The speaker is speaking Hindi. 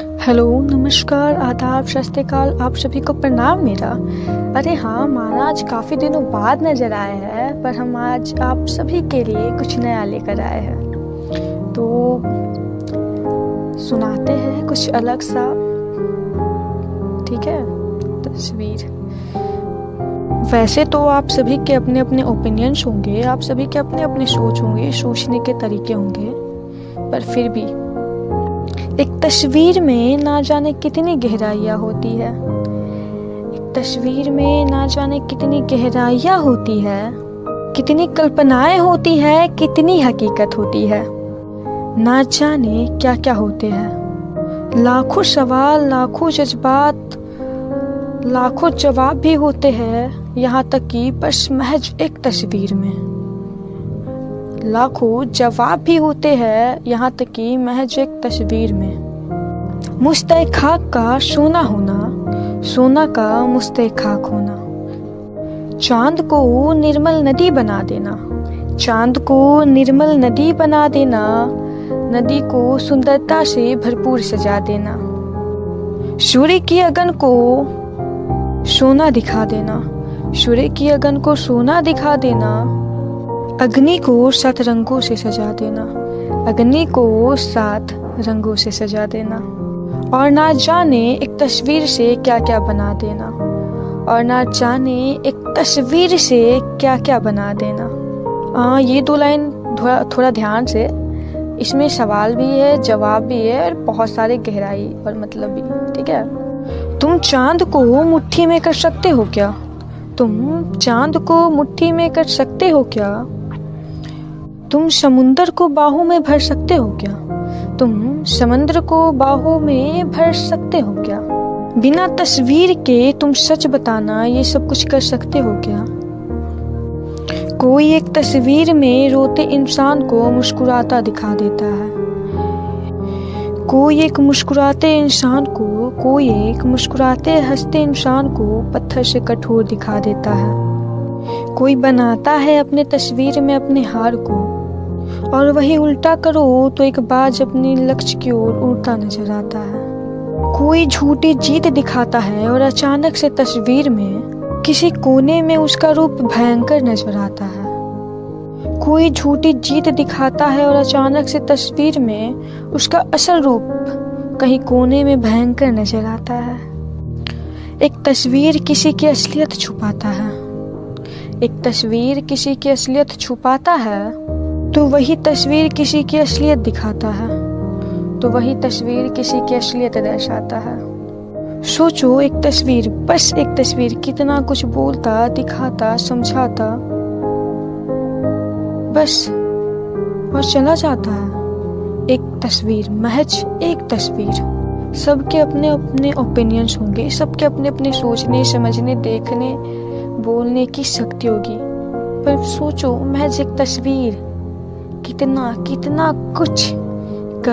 हेलो, नमस्कार, आदाब सस्तेकाल आप सभी को प्रणाम मेरा। अरे हाँ माना आज काफ़ी दिनों बाद नज़र आए हैं, पर हम आज आप सभी के लिए कुछ नया लेकर आए हैं। तो सुनाते हैं कुछ अलग सा। ठीक है? तस्वीर। वैसे तो आप सभी के अपने अपने ओपिनियंस होंगे, आप सभी के अपने अपने सोच होंगे, सोचने के तरीके होंगे, पर फिर भी एक तस्वीर में ना जाने कितनी गहराइयाँ होती है। एक तस्वीर में ना जाने कितनी गहराइयाँ होती है। कितनी कल्पनाएँ होती है, कितनी हकीकत होती है। ना जाने क्या क्या होते हैं। लाखों सवाल, लाखों जज्बात, लाखों जवाब भी होते हैं, यहाँ तक कि बस महज एक तस्वीर में। लाखों जवाब भी होते हैं यहाँ तक कि महज एक तस्वीर में। मुस्तक खाक का सोना होना, सोना का मुस्तक खाक होना चाँद को निर्मल नदी बना देना, चाँद को निर्मल नदी बना देना, नदी को सुंदरता से भरपूर सजा देना। सूर्य की अगन को सोना दिखा देना, सूर्य की अगन को सोना दिखा देना अग्नि को सात रंगों से सजा देना। अग्नि को सात रंगों से सजा देना। और ना जाने एक तस्वीर से क्या क्या बना देना। और ना जाने एक तस्वीर से क्या क्या बना देना। आ, ये दो लाइन थोड़ा थोड़ा ध्यान से। इसमें सवाल भी है जवाब भी है और बहुत सारे गहराई और मतलब भी ठीक है? तुम चाँद को मुट्ठी में कर सकते हो क्या? तुम चाँद को मुट्ठी में कर सकते हो क्या? तुम समुंदर को बाहों में भर सकते हो क्या? तुम समुद्र को बाहों में भर सकते हो क्या? बिना तस्वीर के तुम सच बताना ये सब कुछ कर सकते हो क्या? कोई एक तस्वीर में रोते इंसान को मुस्कुराता दिखा देता है। कोई एक मुस्कुराते इंसान को, कोई एक मुस्कुराते हँसते इंसान को पत्थर से कठोर दिखा देता है। कोई बनाता है अपने तस्वीर में अपने हार को और वही उल्टा करो तो एक बाज अपने लक्ष्य की ओर उड़ता नज़र आता है। कोई झूठी जीत दिखाता है और अचानक से तस्वीर में किसी कोने में उसका रूप भयंकर नज़र आता है। कोई झूठी जीत दिखाता है और अचानक से तस्वीर में उसका असल रूप कहीं कोने में भयंकर नज़र आता है। एक तस्वीर किसी की असलियत छुपाता है। एक तस्वीर किसी की असलियत छुपाता है तो वही तस्वीर किसी की असलियत दिखाता है। तो वही तस्वीर किसी की असलियत दर्शाता है। सोचो, एक तस्वीर, बस एक तस्वीर, कितना कुछ बोलता, दिखाता, समझाता। बस, और चला जाता है। एक तस्वीर, महज एक तस्वीर। सबके अपने अपने ओपिनियंस होंगे, सबके अपने अपने सोचने, समझने, देखने, बोलने की शक्ति होगी। पर सोचो, महज एक तस्वीर। कितना कितना कुछ